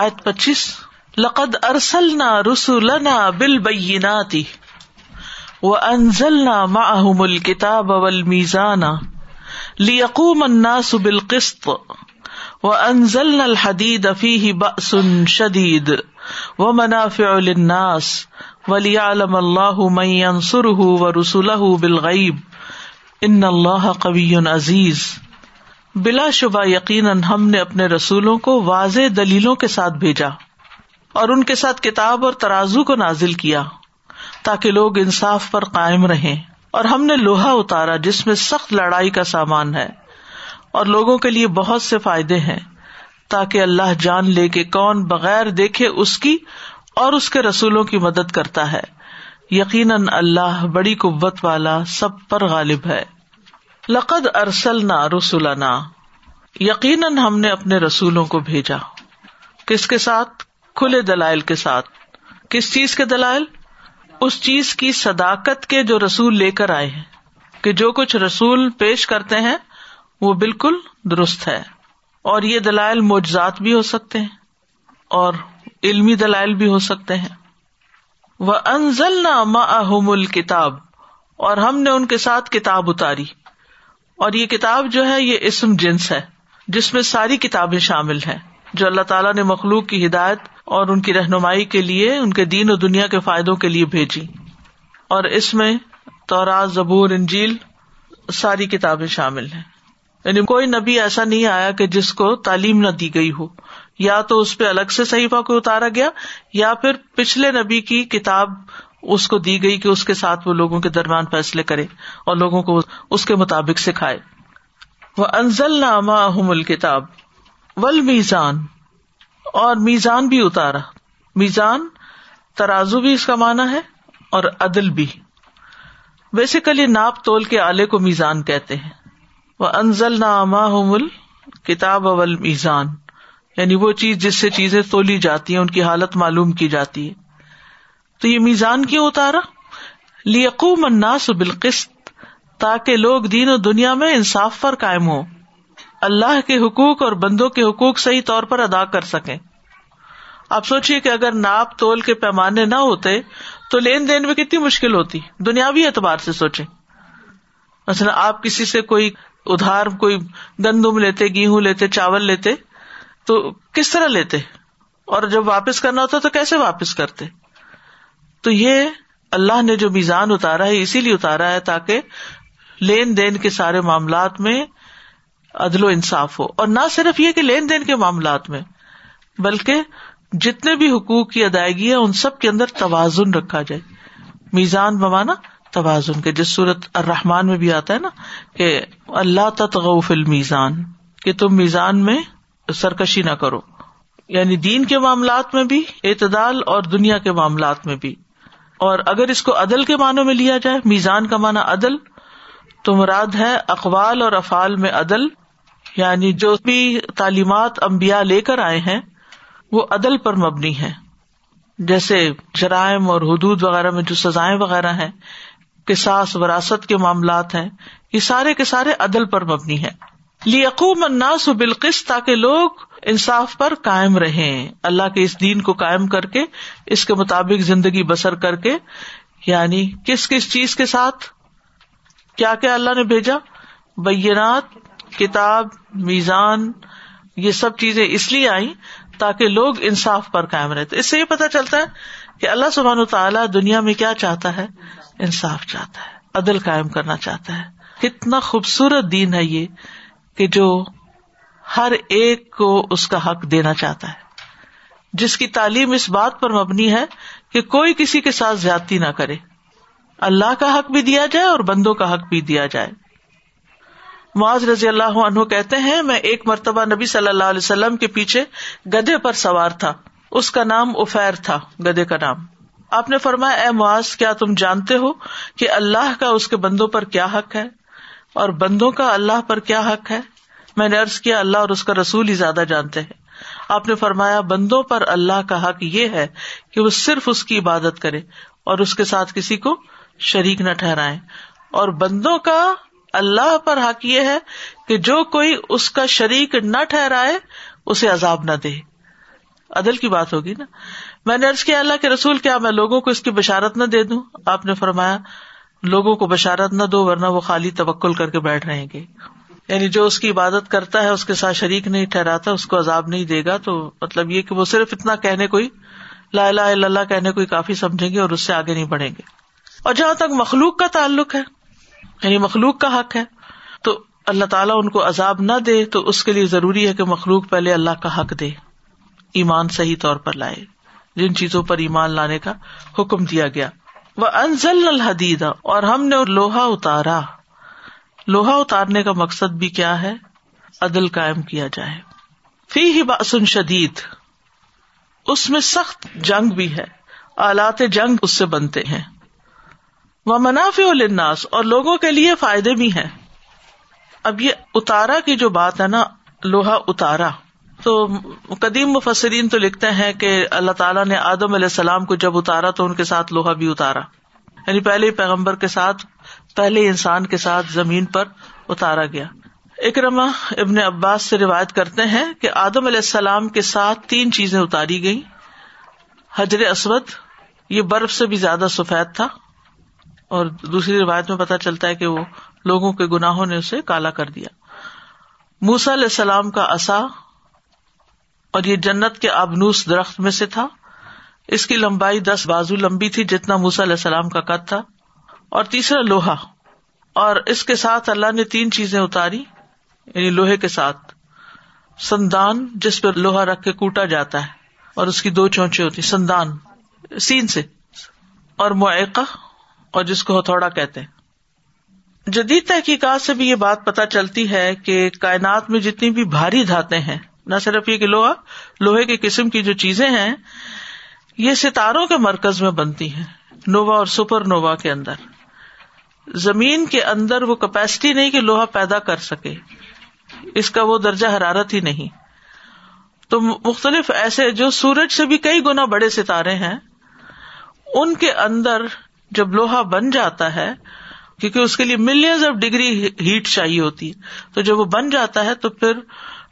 آیت پچیس، لقد ارسلنا رسولنا بالبينات وانزلنا معهم الكتاب والميزان ليقوم الناس بالقسط وانزلنا الحديد فيه بأس شديد ومنافع للناس وليعلم الله من ينصره ورسله بالغيب ان اللہ قوی عزیز. بلا شبہ یقیناً ہم نے اپنے رسولوں کو واضح دلیلوں کے ساتھ بھیجا اور ان کے ساتھ کتاب اور ترازو کو نازل کیا تاکہ لوگ انصاف پر قائم رہیں اور ہم نے لوہا اتارا جس میں سخت لڑائی کا سامان ہے اور لوگوں کے لیے بہت سے فائدے ہیں تاکہ اللہ جان لے کے کون بغیر دیکھے اس کی اور اس کے رسولوں کی مدد کرتا ہے یقیناً اللہ بڑی قوت والا سب پر غالب ہے لقد ارسلنا رسولنا یقیناً ہم نے اپنے رسولوں کو بھیجا۔ کس کے ساتھ؟ کھلے دلائل کے ساتھ۔ کس چیز کے دلائل؟ اس چیز کی صداقت کے جو رسول لے کر آئے ہیں۔ کہ جو کچھ رسول پیش کرتے ہیں، وہ بالکل درست ہے۔ اور یہ دلائل معجزات بھی ہو سکتے ہیں۔ اور علمی دلائل بھی ہو سکتے ہیں۔ وہ انزل نہ کتاب اور ہم نے ان کے ساتھ کتاب اتاری۔ اور یہ کتاب جو ہے، یہ اسم جنس ہے۔ جس میں ساری کتابیں شامل ہیں، جو اللہ تعالیٰ نے مخلوق کی ہدایت اور ان کی رہنمائی کے لیے، ان کے دین و دنیا کے فائدوں کے لیے بھیجی۔ اور اس میں تورا زبور، انجیل ساری کتابیں شامل ہیں۔ یعنی کوئی نبی ایسا نہیں آیا کہ جس کو تعلیم نہ دی گئی ہو۔ یا تو اس پہ الگ سے صحیفہ کو اتارا گیا، یا پھر پچھلے نبی کی کتاب اس کو دی گئی کہ اس کے ساتھ وہ لوگوں کے درمیان فیصلے کرے اور لوگوں کو اس کے مطابق سکھائے۔ وہ انزل نامہ کتاب ول میزان اور میزان بھی اتارا۔ میزان ترازو بھی اس کا مانا ہے اور عدل بھی۔ بیسیکلی ناپ تول کے آلے کو میزان کہتے ہیں۔ وہ انزل نامہ کتاب اول میزان یعنی وہ چیز جس سے چیزیں تولی جاتی ہیں، ان کی حالت معلوم کی جاتی ہے۔ تو یہ میزان کیوں اتارا؟ لیقوم الناس بالقسط۔ تاکہ لوگ دین و دنیا میں انصاف پر قائم ہو اللہ کے حقوق اور بندوں کے حقوق صحیح طور پر ادا کر سکیں۔ آپ سوچیے کہ اگر ناپ تول کے پیمانے نہ ہوتے، تو لین دین میں کتنی مشکل ہوتی۔ دنیاوی اعتبار سے سوچے مثلاً آپ کسی سے کوئی ادھار، کوئی گندم لیتے، گیہوں لیتے، چاول لیتے، تو کس طرح لیتے؟ اور جب واپس کرنا ہوتا تو کیسے واپس کرتے؟ تو یہ اللہ نے جو میزان اتارا ہے، اسی لیے اتارا ہے تاکہ لین دین کے سارے معاملات میں عدل و انصاف ہو۔ اور نہ صرف یہ کہ لین دین کے معاملات میں، بلکہ جتنے بھی حقوق کی ادائیگی ہے ان سب کے اندر توازن رکھا جائے۔ میزان بمانا، توازن کے۔ جس صورت الرحمان میں بھی آتا ہے نا کہ اللہ تغف المیزان، کہ تم میزان میں سرکشی نہ کرو۔ یعنی دین کے معاملات میں بھی، اعتدال اور دنیا کے معاملات میں بھی۔ اور اگر اس کو عدل کے معنوں میں لیا جائے، میزان کا معنی عدل تو مراد ہے، اقوال اور افعال میں عدل یعنی جو بھی تعلیمات امبیا لے کر آئے ہیں، وہ عدل پر مبنی ہے جیسے جرائم اور حدود وغیرہ میں جو سزائیں وغیرہ ہیں کساس وراثت کے معاملات ہیں، یہ سارے کے سارے عدل پر مبنی ہے لیقوم الناس بالقسط، تاکہ لوگ انصاف پر قائم رہے اللہ کے اس دین کو قائم کر کے، اس کے مطابق زندگی بسر کر کے یعنی کس کس چیز کے ساتھ؟ کیا کیا اللہ نے بھیجا؟ بینات، کتاب، میزان، یہ سب چیزیں اس لیے آئی تاکہ لوگ انصاف پر قائم رہتے اس سے یہ پتا چلتا ہے کہ اللہ سبحان تعالیٰ دنیا میں کیا چاہتا ہے؟ انصاف چاہتا ہے، عدل قائم کرنا چاہتا ہے۔ کتنا خوبصورت دین ہے یہ کہ جو ہر ایک کو اس کا حق دینا چاہتا ہے۔ جس کی تعلیم اس بات پر مبنی ہے کہ کوئی کسی کے ساتھ زیادتی نہ کرے۔ اللہ کا حق بھی دیا جائے اور بندوں کا حق بھی دیا جائے۔ معاذ رضی اللہ عنہ کہتے ہیں، میں ایک مرتبہ نبی صلی اللہ علیہ وسلم کے پیچھے گدے پر سوار تھا۔ اس کا نام افیر تھا گدے کا نام۔ آپ نے فرمایا، اے معاذ، کیا تم جانتے ہو کہ اللہ کا اس کے بندوں پر کیا حق ہے؟ اور بندوں کا اللہ پر کیا حق ہے؟ میں نے ارض کیا، اللہ اور اس کا رسول ہی زیادہ جانتے ہیں۔ آپ نے فرمایا، بندوں پر اللہ کا حق یہ ہے کہ وہ صرف اس کی عبادت کرے اور اس کے ساتھ کسی کو شریک نہ ٹھہرائے اور بندوں کا اللہ پر حق یہ ہے کہ جو کوئی اس کا شریک نہ ٹھہرائے، اسے عذاب نہ دے۔ عدل کی بات ہوگی نا۔ میں نے ارض کیا، اللہ کے رسول، کیا میں لوگوں کو اس کی بشارت نہ دے دوں؟ آپ نے فرمایا، لوگوں کو بشارت نہ دو، ورنہ وہ خالی توکل کر کے بیٹھ رہیں گے۔ یعنی جو اس کی عبادت کرتا ہے، اس کے ساتھ شریک نہیں ٹھہراتا، اس کو عذاب نہیں دے گا۔ تو مطلب یہ کہ وہ صرف اتنا کہنے کوئی لا الہ الا اللہ کہنے کوئی کافی سمجھیں گے اور اس سے آگے نہیں بڑھیں گے۔ اور جہاں تک مخلوق کا تعلق ہے یعنی مخلوق کا حق ہے، تو اللہ تعالیٰ ان کو عذاب نہ دے، تو اس کے لیے ضروری ہے کہ مخلوق پہلے اللہ کا حق دے، ایمان صحیح طور پر لائے۔ جن چیزوں پر ایمان لانے کا حکم دیا گیا۔ وہ انزل الحدید اور ہم نے لوہا اتارا۔ لوہا اتارنے کا مقصد بھی کیا ہے؟ عدل قائم کیا جائے۔ فی ہی باسن شدید۔ اس میں سخت جنگ بھی ہے۔ آلات جنگ اس سے بنتے ہیں۔ وہ منافع الناس اور لوگوں کے لیے فائدے بھی ہیں۔ اب یہ اتارا کی جو بات ہے نا، لوہا اتارا۔ تو قدیم مفسرین تو لکھتے ہیں کہ اللہ تعالیٰ نے آدم علیہ السلام کو جب اتارا تو ان کے ساتھ لوہا بھی اتارا۔ یعنی پہلے پیغمبر کے ساتھ، پہلے انسان کے ساتھ زمین پر اتارا گیا۔ اکرما ابن عباس سے روایت کرتے ہیں کہ آدم علیہ السلام کے ساتھ تین چیزیں اتاری گئی حجر اسود، یہ برف سے بھی زیادہ سفید تھا۔ اور دوسری روایت میں پتا چلتا ہے کہ وہ لوگوں کے گناہوں نے اسے کالا کر دیا۔ موسا علیہ السلام کا اصا اور یہ جنت کے آبنوس درخت میں سے تھا۔ اس کی لمبائی دس بازو لمبی تھی جتنا موسا علیہ السلام کا قد تھا۔ اور تیسرا لوہا۔ اور اس کے ساتھ اللہ نے تین چیزیں اتاری یعنی لوہے کے ساتھ۔ سندان، جس پہ لوہا رکھ کے کوٹا جاتا ہے، اور اس کی دو چونچے ہوتی سندان، سین سے۔ اور معیقہ۔ اور جس کو ہتھوڑا کہتے ہیں۔ جدید تحقیقات سے بھی یہ بات پتہ چلتی ہے کہ کائنات میں جتنی بھی بھاری دھاتے ہیں، نہ صرف یہ کہ لوہا، لوہے کی قسم کی جو چیزیں ہیں، یہ ستاروں کے مرکز میں بنتی ہیں، نووا اور سپر نووا کے اندر۔ زمین کے اندر وہ کیپیسٹی نہیں کہ لوہا پیدا کر سکے۔ اس کا وہ درجہ حرارت ہی نہیں۔ تو مختلف ایسے جو سورج سے بھی کئی گنا بڑے ستارے ہیں، ان کے اندر جب لوہا بن جاتا ہے، کیونکہ اس کے لیے ملینز آف ڈگری ہیٹ چاہیے ہوتی ہے۔ تو جب وہ بن جاتا ہے، تو پھر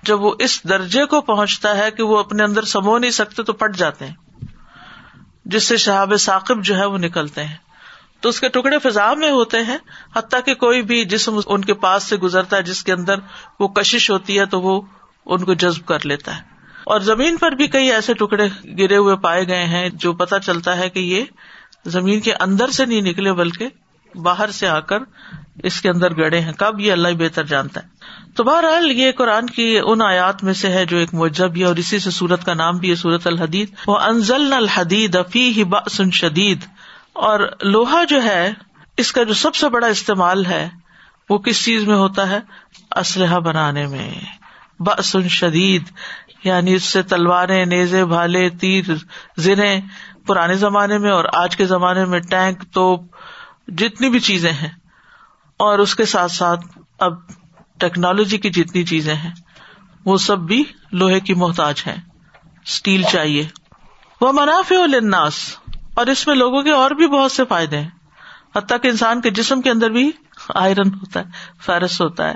جب وہ اس درجے کو پہنچتا ہے کہ وہ اپنے اندر سمو نہیں سکتے، تو پٹ جاتے ہیں۔ جس سے شہاب ثاقب جو ہے وہ نکلتے ہیں۔ تو اس کے ٹکڑے فضا میں ہوتے ہیں، حتیٰ کہ کوئی بھی جسم ان کے پاس سے گزرتا ہے، جس کے اندر وہ کشش ہوتی ہے، تو وہ ان کو جذب کر لیتا ہے۔ اور زمین پر بھی کئی ایسے ٹکڑے گرے ہوئے پائے گئے ہیں، جو پتا چلتا ہے کہ یہ زمین کے اندر سے نہیں نکلے بلکہ باہر سے آ کر اس کے اندر گڑے ہیں۔ کب یہ اللہ بہتر جانتا ہے۔ تو بہرحال یہ قرآن کی ان آیات میں سے ہے جو ایک مجب ہے اور اسی سے سورت کا نام بھی ہے سورت الحدید۔ وہ انزل الحدید افی ہی باسن شدید۔ اور لوہا جو ہے، اس کا جو سب سے بڑا استعمال ہے، وہ کس چیز میں ہوتا ہے؟ اسلحہ بنانے میں۔ بسن شدید یعنی اس سے تلواریں، نیزے، بھالے، تیر زرے پرانے زمانے میں اور آج کے زمانے میں ٹینک توپ جتنی بھی چیزیں ہیں اور اس کے ساتھ ساتھ اب ٹیکنالوجی کی جتنی چیزیں ہیں، وہ سب بھی لوہے کی محتاج ہیں۔ اسٹیل چاہیے۔ وہ منافع الناس اور اس میں لوگوں کے اور بھی بہت سے فائدے ہیں۔ حتیٰ کہ انسان کے جسم کے اندر بھی آئرن ہوتا ہے فیرس ہوتا ہے،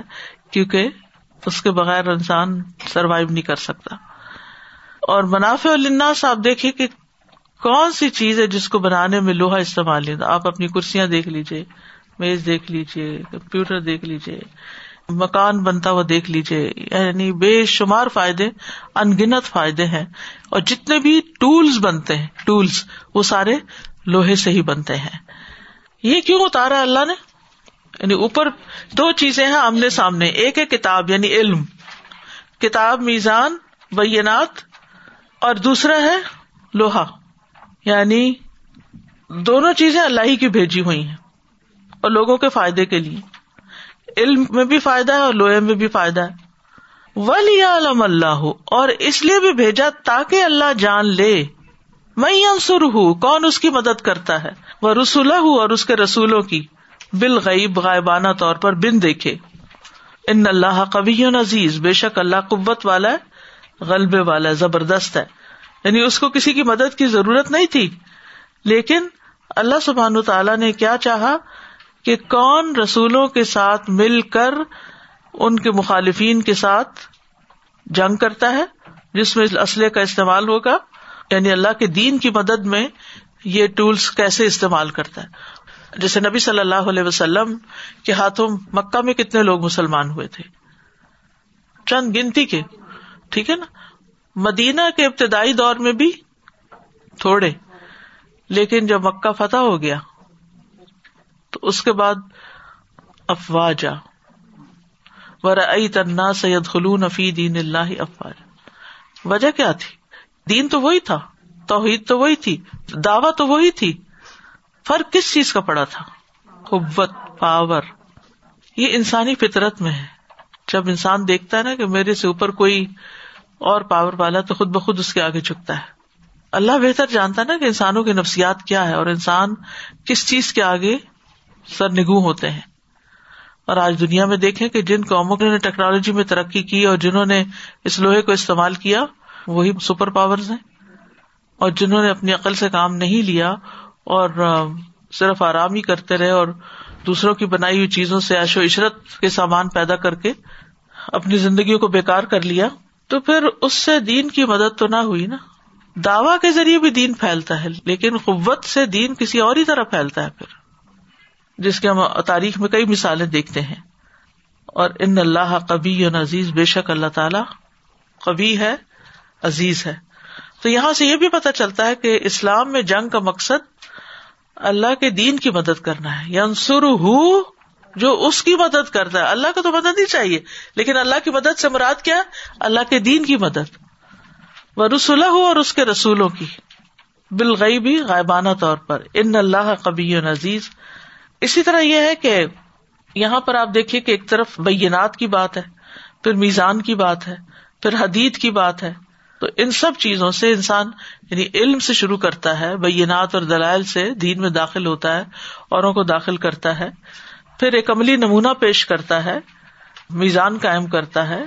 کیونکہ اس کے بغیر انسان سروائو نہیں کر سکتا۔ اور منافع الناس آپ دیکھیے کہ کون سی چیز ہے جس کو بنانے میں لوہا استعمال نہیں آپ اپنی کرسیاں دیکھ لیجیے میز دیکھ لیجیے کمپیوٹر دیکھ لیجیے مکان بنتا ہوا دیکھ لیجیے یعنی بے شمار فائدے، انگنت فائدے ہیں۔ اور جتنے بھی ٹولس بنتے ہیں ٹولس وہ سارے لوہے سے ہی بنتے ہیں۔ یہ کیوں اتارا اللہ نے؟ یعنی اوپر دو چیزیں ہیں آمنے سامنے۔ ایک ہے کتاب یعنی علم۔ کتاب میزان، بینات، اور دوسرا ہے لوہا۔ یعنی دونوں چیزیں اللہ ہی کی بھیجی ہوئی ہیں اور لوگوں کے فائدے کے لیے۔ علم میں بھی فائدہ ہے اور لوہے میں بھی فائدہ ہے۔ ولی عالم اللہ اور اس لیے بھی بھیجا تاکہ اللہ جان لے۔ میں انسر ہوں کون اس کی مدد کرتا ہے؟ وہ رسول ہوں اور اس کے رسولوں کی۔ بال غیب غائبانہ طور پر بن دیکھے۔ ان اللہ کبھی عزیز، بے شک اللہ قوت والا ہے، غلبے والا ہے زبردست ہے۔ یعنی اس کو کسی کی مدد کی ضرورت نہیں تھی۔ لیکن اللہ سبحان تعالیٰ نے کیا چاہا کہ کون رسولوں کے ساتھ مل کر ان کے مخالفین کے ساتھ جنگ کرتا ہے، جس میں اسلحے کا استعمال ہوگا۔ یعنی اللہ کے دین کی مدد میں یہ ٹولس کیسے استعمال کرتا ہے۔ جیسے نبی صلی اللہ علیہ وسلم کے ہاتھوں مکہ میں کتنے لوگ مسلمان ہوئے تھے۔ چند گنتی کے، ٹھیک ہے نا؟ مدینہ کے ابتدائی دور میں بھی تھوڑے، لیکن جب مکہ فتح ہو گیا، تو اس کے بعد افواجا تنا سید خلون فی دین اللہ افواج وجہ کیا تھی؟ دین تو وہی تھا، توحید تو وہی تھی، دعوی تو وہی تھی۔ فرق کس چیز کا پڑا تھا؟ قوت پاور یہ انسانی فطرت میں ہے۔ جب انسان دیکھتا ہے نا کہ میرے سے اوپر کوئی اور پاور والا تو خود بخود اس کے آگے چکتا ہے۔ اللہ بہتر جانتا نا کہ انسانوں کی نفسیات کیا ہے اور انسان کس چیز کے آگے سر نگو ہوتے ہیں۔ اور آج دنیا میں دیکھیں کہ جن قوموں نے ٹیکنالوجی میں ترقی کی اور جنہوں نے اس لوہے کو استعمال کیا، وہی سپر پاور ہیں۔ اور جنہوں نے اپنی عقل سے کام نہیں لیا اور صرف آرام ہی کرتے رہے اور دوسروں کی بنائی ہوئی چیزوں سے عیش و عشرت کے سامان پیدا کر کے اپنی زندگیوں کو بےکار کر لیا۔ تو پھر اس سے دین کی مدد تو نہ ہوئی نا۔ دعوی کے ذریعے بھی دین پھیلتا ہے، لیکن قوت سے دین کسی اور ہی طرح پھیلتا ہے پھر۔ جس کے ہم تاریخ میں کئی مثالیں دیکھتے ہیں۔ اور ان اللہ کبھی عزیز، بے شک اللہ تعالی کبھی ہے، عزیز ہے۔ تو یہاں سے یہ بھی پتا چلتا ہے کہ اسلام میں جنگ کا مقصد اللہ کے دین کی مدد کرنا ہے۔ ینسر ہو جو اس کی مدد کرتا ہے۔ اللہ کو تو مدد ہی چاہیے۔ لیکن اللہ کی مدد سے مراد کیا؟ اللہ کے دین کی مدد۔ وہ رسول ہو اور اس کے رسولوں کی۔ بالغیبی غائبانہ طور پر۔ ان اللہ کبی عزیز اسی طرح یہ ہے کہ یہاں پر آپ دیکھیے کہ ایک طرف بینات کی بات ہے، پھر میزان کی بات ہے، پھر حدید کی بات ہے۔ تو ان سب چیزوں سے انسان یعنی علم سے شروع کرتا ہے، بینات اور دلائل سے دین میں داخل ہوتا ہے، اوروں کو داخل کرتا ہے۔ پھر ایک عملی نمونہ پیش کرتا ہے، میزان قائم کرتا ہے،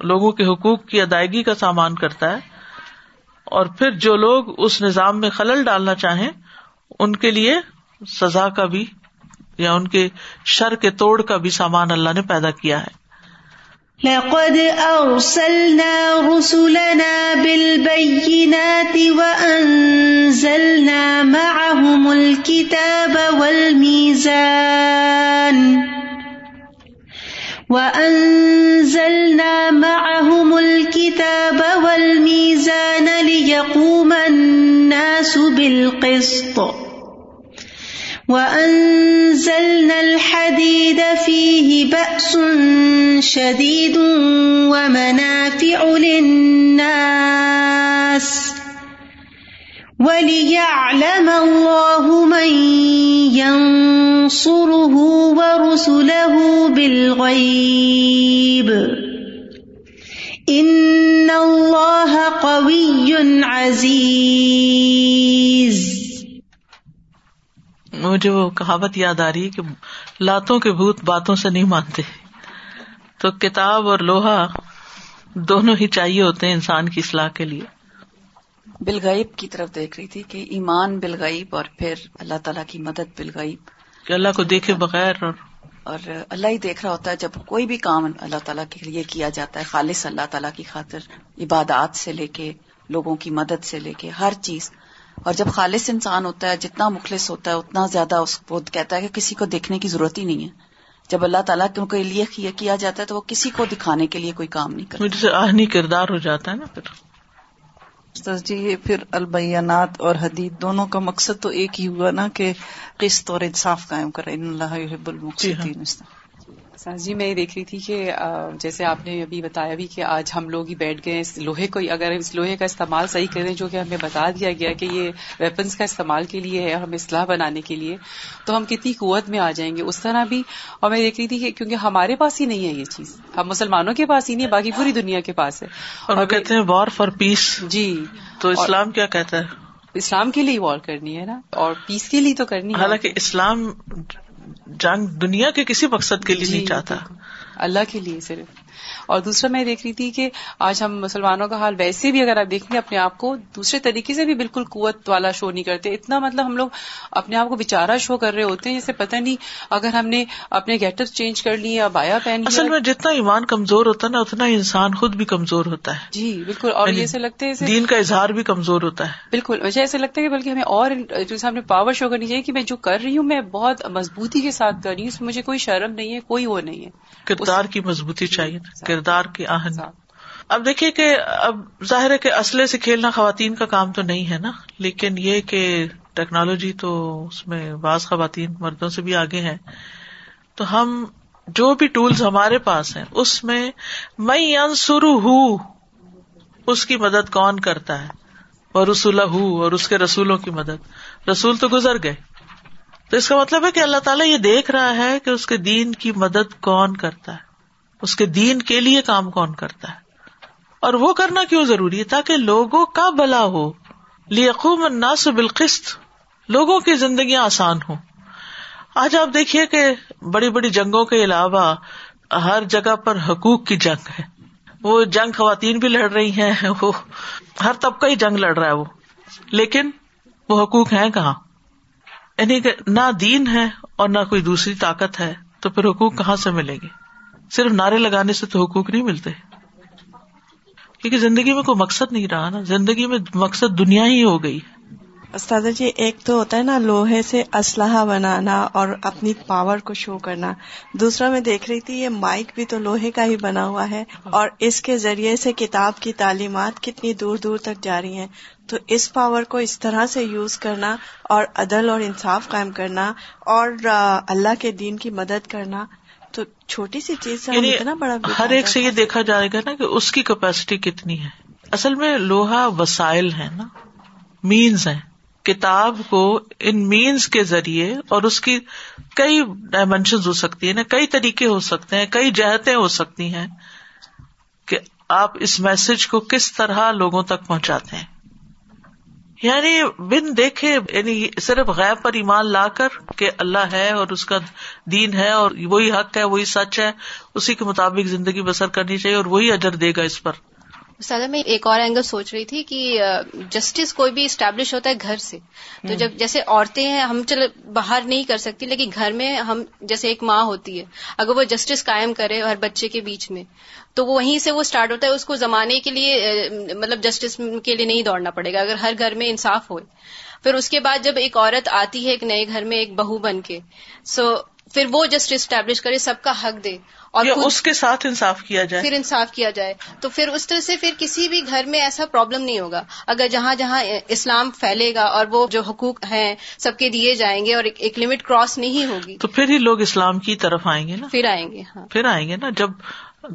لوگوں کے حقوق کی ادائیگی کا سامان کرتا ہے، اور پھر جو لوگ اس نظام میں خلل ڈالنا چاہیں، ان کے لیے سزا کا بھی، یا ان کے شر کے توڑ کا بھی سامان اللہ نے پیدا کیا ہے۔ لقد أرسلنا رسلنا بالبينات وأنزلنا معهم الكتاب والميزان وأنزلنا معهم الكتاب والميزان ليقوم الناس بالقسط وأنزلنا الحديد فيه بأس شديد ومنافع للناس وليعلم الله من ينصره ورسله بالغيب إن الله قوي عزيز مجھے وہ کہاوت یاد آ رہی ہے کہ لاتوں کے بھوت باتوں سے نہیں مانتے۔ تو کتاب اور لوہا دونوں ہی چاہیے ہوتے ہیں انسان کی اصلاح کے لیے۔ بلغیب کی طرف دیکھ رہی تھی کہ ایمان بلغیب اور پھر اللہ تعالیٰ کی مدد بلغیب کہ اللہ کو دیکھے بغیر اور اور اللہ ہی دیکھ رہا ہوتا ہے جب کوئی بھی کام اللہ تعالیٰ کے لیے کیا جاتا ہے۔ خالص اللہ تعالیٰ کی خاطر عبادات سے لے کے لوگوں کی مدد سے لے کے ہر چیز۔ اور جب خالص انسان ہوتا ہے جتنا مخلص ہوتا ہے اتنا زیادہ اس کو کہتا ہے کہ کسی کو دیکھنے کی ضرورت ہی نہیں ہے۔ جب اللہ تعالیٰ کے لیے کیا جاتا ہے تو وہ کسی کو دکھانے کے لیے کوئی کام نہیں کرتا۔ آہنی کردار ہو جاتا ہے نا پھر۔ جی پھر البیانات اور حدید دونوں کا مقصد تو ایک ہی ہوا نا کہ قسط اور انصاف قائم کرے۔ اللہ جی ہاں۔ جی میں یہ دیکھ رہی تھی کہ جیسے آپ نے ابھی بتایا بھی کہ آج ہم لوگ ہی بیٹھ گئے اس لوہے کو اگر اس لوہے کا استعمال صحیح کریں جو کہ ہمیں بتا دیا گیا کہ یہ ویپنس کا استعمال کے لیے ہے ہمیں اصلاح بنانے کے لیے تو ہم کتنی قوت میں آ جائیں گے اس طرح بھی۔ اور میں دیکھ رہی تھی کہ کیونکہ ہمارے پاس ہی نہیں ہے یہ چیز ہم مسلمانوں کے پاس ہی نہیں ہے باقی پوری دنیا کے پاس ہے۔ اور کہتے ہیں وار فار پیس جی۔ تو اسلام کیا کہتا ہے؟ اسلام کے لیے وار کرنی ہے نا اور پیس کے لیے تو کرنی ہے۔ حالانکہ اسلام جنگ دنیا کے کسی مقصد کے لیے نہیں جی، چاہتا۔ اللہ کے لیے صرف۔ اور دوسرا میں دیکھ رہی تھی کہ آج ہم مسلمانوں کا حال ویسے بھی اگر آپ دیکھیں گے اپنے آپ کو دوسرے طریقے سے بھی بالکل قوت والا شو نہیں کرتے۔ اتنا مطلب ہم لوگ اپنے آپ کو بےچارا شو کر رہے ہوتے ہیں جیسے پتہ نہیں اگر ہم نے اپنے گیٹر چینج کر لی یا بایا پہن اصل میں جتنا ایمان کمزور ہوتا ہے نا اتنا انسان خود بھی کمزور ہوتا ہے۔ جی بالکل۔ اور یعنی یہ ایسے لگتا ہے دین کا اظہار بھی کمزور ہوتا ہے۔ بالکل۔ مجھے ایسا لگتا ہے کہ بلکہ ہمیں اور جیسے ہم نے پاور شو کرنی چاہیے کہ میں جو کر رہی ہوں میں بہت مضبوطی کے ساتھ کر رہی ہوں اس میں مجھے کوئی شرم نہیں ہے کوئی وہ نہیں ہے۔ کردار کی مضبوطی چاہیے۔ کردار کی آہن اب دیکھیے کہ اب ظاہر ہے کہ اسلحے سے کھیلنا خواتین کا کام تو نہیں ہے نا لیکن یہ کہ ٹیکنالوجی تو اس میں بعض خواتین مردوں سے بھی آگے ہیں تو ہم جو بھی ٹولس ہمارے پاس ہیں اس میں میں انسرو ہوں اس کی مدد کون کرتا ہے؟ اور رسول اور اس کے رسولوں کی مدد. رسول تو گزر گئے. تو اس کا مطلب ہے کہ اللہ تعالیٰ یہ دیکھ رہا ہے کہ اس کے دین کی مدد کون کرتا ہے؟ اس کے دین کے لیے کام کون کرتا ہے؟ اور وہ کرنا کیوں ضروری ہے؟ تاکہ لوگوں کا بلا ہو۔ لیقوم الناس بالقسط۔ لوگوں کی زندگیاں آسان ہوں۔ آج آپ دیکھیے کہ بڑی بڑی جنگوں کے علاوہ ہر جگہ پر حقوق کی جنگ ہے۔ وہ جنگ خواتین بھی لڑ رہی ہیں۔ وہ ہر طبقہ ہی جنگ لڑ رہا ہے وہ۔ لیکن وہ حقوق ہیں کہاں؟ یعنی کہ نہ دین ہے اور نہ کوئی دوسری طاقت ہے، تو پھر حقوق کہاں سے ملیں گے؟ صرف نعرے لگانے سے تو حقوق نہیں ملتے۔ کیونکہ زندگی میں کوئی مقصد نہیں رہا نا۔ زندگی میں مقصد دنیا ہی ہو گئی۔ استاد جی ایک تو ہوتا ہے نا، لوہے سے اسلحہ بنانا اور اپنی پاور کو شو کرنا۔ دوسرا، میں دیکھ رہی تھی، یہ مائک بھی تو لوہے کا ہی بنا ہوا ہے۔ اور اس کے ذریعے سے کتاب کی تعلیمات کتنی دور دور تک جاری ہیں۔ تو اس پاور کو اس طرح سے یوز کرنا اور عدل اور انصاف قائم کرنا اور اللہ کے دین کی مدد کرنا۔ تو چھوٹی سی چیز سے یعنی اتنا بڑا ہر ایک سے یہ دیکھا جائے گا نا کہ اس کی کیپیسٹی کتنی ہے۔ اصل میں لوہا وسائل ہے نا۔ مینز ہے کتاب کو ان مینس کے ذریعے اور اس کی کئی ڈائمینشن ہو سکتی ہیں کئی طریقے ہو سکتے ہیں۔ کئی جہتیں ہو سکتی ہیں کہ آپ اس میسج کو کس طرح لوگوں تک پہنچاتے ہیں۔ یعنی بن دیکھے یعنی صرف غیب پر ایمان لا کر کہ اللہ ہے اور اس کا دین ہے اور وہی حق ہے، وہی سچ ہے، اسی کے مطابق زندگی بسر کرنی چاہیے اور وہی اجر دے گا اس پر۔ سادہ میں ایک اور اینگل سوچ رہی تھی کہ جسٹس کوئی بھی اسٹیبلش ہوتا ہے گھر سے۔ تو جب جیسے عورتیں ہیں ہم چلو باہر نہیں کر سکتی لیکن گھر میں ہم جیسے ایک ماں ہوتی ہے اگر وہ جسٹس قائم کرے ہر بچے کے بیچ میں تو وہ وہیں سے وہ اسٹارٹ ہوتا ہے اس کو زمانے کے لیے مطلب جسٹس کے لیے نہیں دوڑنا پڑے گا۔ اگر ہر گھر میں انصاف ہوئے پھر اس کے بعد جب ایک عورت آتی ہے ایک نئے گھر میں ایک بہو بن کے سو پھر وہ جسٹس اسٹیبلش کرے سب کا حق دے اور اس کے ساتھ انصاف کیا جائے؟ پھر انصاف کیا جائے۔ تو پھر اس طرح سے پھر کسی بھی گھر میں ایسا پرابلم نہیں ہوگا۔ اگر جہاں جہاں اسلام پھیلے گا اور وہ جو حقوق ہیں سب کے دیے جائیں گے اور ایک لمٹ کراس نہیں ہوگی تو پھر ہی لوگ اسلام کی طرف آئیں گے نا؟ پھر آئیں گے ہاں۔ پھر آئیں گے نا۔ جب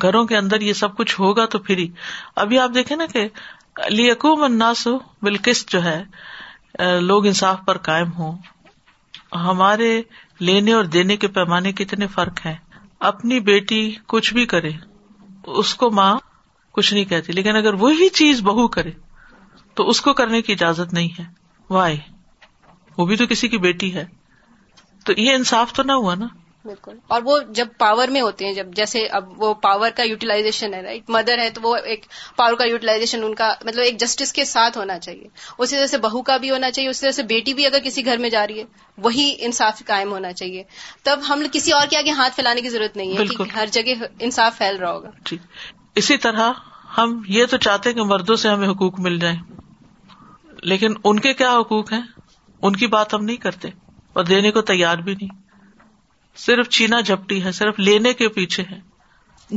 گھروں کے اندر یہ سب کچھ ہوگا تو پھر ہی۔ ابھی آپ دیکھیں نا کہ لیکوم الناس بالکش جو ہے لوگ انصاف پر قائم ہوں۔ ہمارے لینے اور دینے کے پیمانے کتنے فرق ہیں۔ اپنی بیٹی کچھ بھی کرے، اس کو ماں کچھ نہیں کہتی، لیکن اگر وہی چیز بہو کرے، تو اس کو کرنے کی اجازت نہیں ہے۔ وائے وہ بھی تو کسی کی بیٹی ہے۔ تو یہ انصاف تو نہ ہوا نا۔ بالکل۔ اور وہ جب پاور میں ہوتے ہیں جب جیسے اب وہ پاور کا یوٹیلائزیشن ہے رائٹ مدر ہے تو وہ ایک پاور کا یوٹیلائزیشن ان کا مطلب ایک جسٹس کے ساتھ ہونا چاہیے۔ اسی طرح سے بہو کا بھی ہونا چاہیے اسی طرح سے بیٹی بھی اگر کسی گھر میں جا رہی ہے وہی انصاف قائم ہونا چاہیے۔ تب ہم کسی اور کے آگے ہاتھ پھیلانے کی ضرورت نہیں ہے کہ ہر جگہ انصاف پھیل رہا ہوگا۔ جی۔ اسی طرح ہم یہ تو چاہتے ہیں کہ مردوں سے ہمیں حقوق مل جائیں۔ لیکن ان کے کیا حقوق ہیں؟ ان کی بات ہم نہیں کرتے اور دینے کو تیار بھی نہیں۔ صرف چینا جھپٹی ہے صرف لینے کے پیچھے ہے۔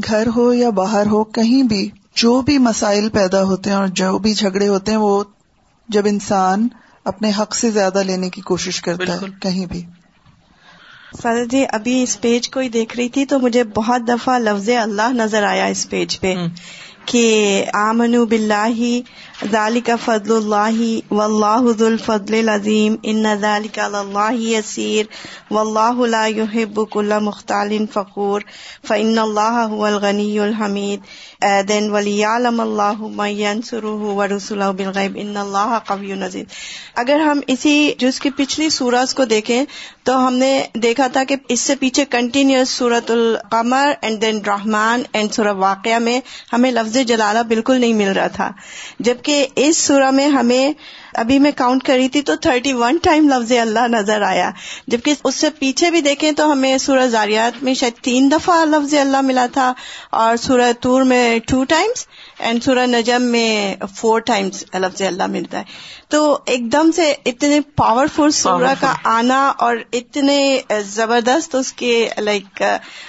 گھر ہو یا باہر ہو کہیں بھی جو بھی مسائل پیدا ہوتے ہیں اور جو بھی جھگڑے ہوتے ہیں وہ جب انسان اپنے حق سے زیادہ لینے کی کوشش کرتا ہے کہیں بھی۔ سادہ جی ابھی اس پیج کو ہی دیکھ رہی تھی تو مجھے بہت دفعہ لفظ اللہ نظر آیا اس پیج پہ کہ آمنو بلّہ ذالک فضل اللہ و اللہ ذو الفضل العظیم. ان ذالک اللہ یسیر. و اللہ لا يحب كل مختال فخور. فإن اللہ هو الغنی الحمید. دین ولی عالم اللہ ینصرہ و رسولہ بالغیب. ان اللہ قوی نزید اگر ہم اسی جس کی پچھلی سورج کو دیکھیں تو ہم نے دیکھا تھا کہ اس سے پیچھے کنٹینیوس سورت القمر اینڈ دین رحمان اینڈ سورہ واقعہ میں ہمیں لفظ جلالہ بالکل نہیں مل رہا تھا. جبکہ اس سورہ میں ہمیں ابھی میں کاؤنٹ کری تھی تو تھرٹی ون ٹائم لفظ اللہ نظر آیا۔ جبکہ اس سے پیچھے بھی دیکھیں تو ہمیں سورہ زاریات میں شاید تین دفعہ لفظ اللہ ملا تھا اور سورہ تور میں ٹو ٹائمس اینڈ سورہ نجم میں فور ٹائمس لفظ اللہ ملتا ہے۔ تو ایک دم سے اتنے پاورفل سورہ کا آنا اور اتنے زبردست اس کے لائک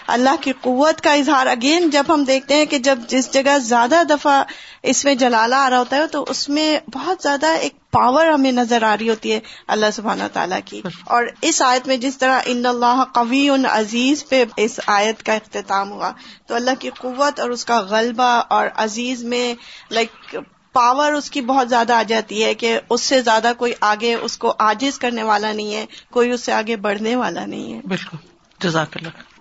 اللہ کی قوت کا اظہار۔ اگین جب ہم دیکھتے ہیں کہ جب جس جگہ زیادہ دفعہ اس میں جلالہ آ رہا ہوتا ہے تو اس میں بہت زیادہ ایک پاور ہمیں نظر آ رہی ہوتی ہے اللہ سبحانہ تعالیٰ کی۔ اور اس آیت میں جس طرح ان اللہ قوی ان عزیز پہ اس آیت کا اختتام ہوا، تو اللہ کی قوت اور اس کا غلبہ اور عزیز میں لائک پاور اس کی بہت زیادہ آ جاتی ہے کہ اس سے زیادہ کوئی آگے اس کو آجز کرنے والا نہیں ہے، کوئی اس سے آگے بڑھنے والا نہیں ہے۔ بالکل۔ جزاک اللہ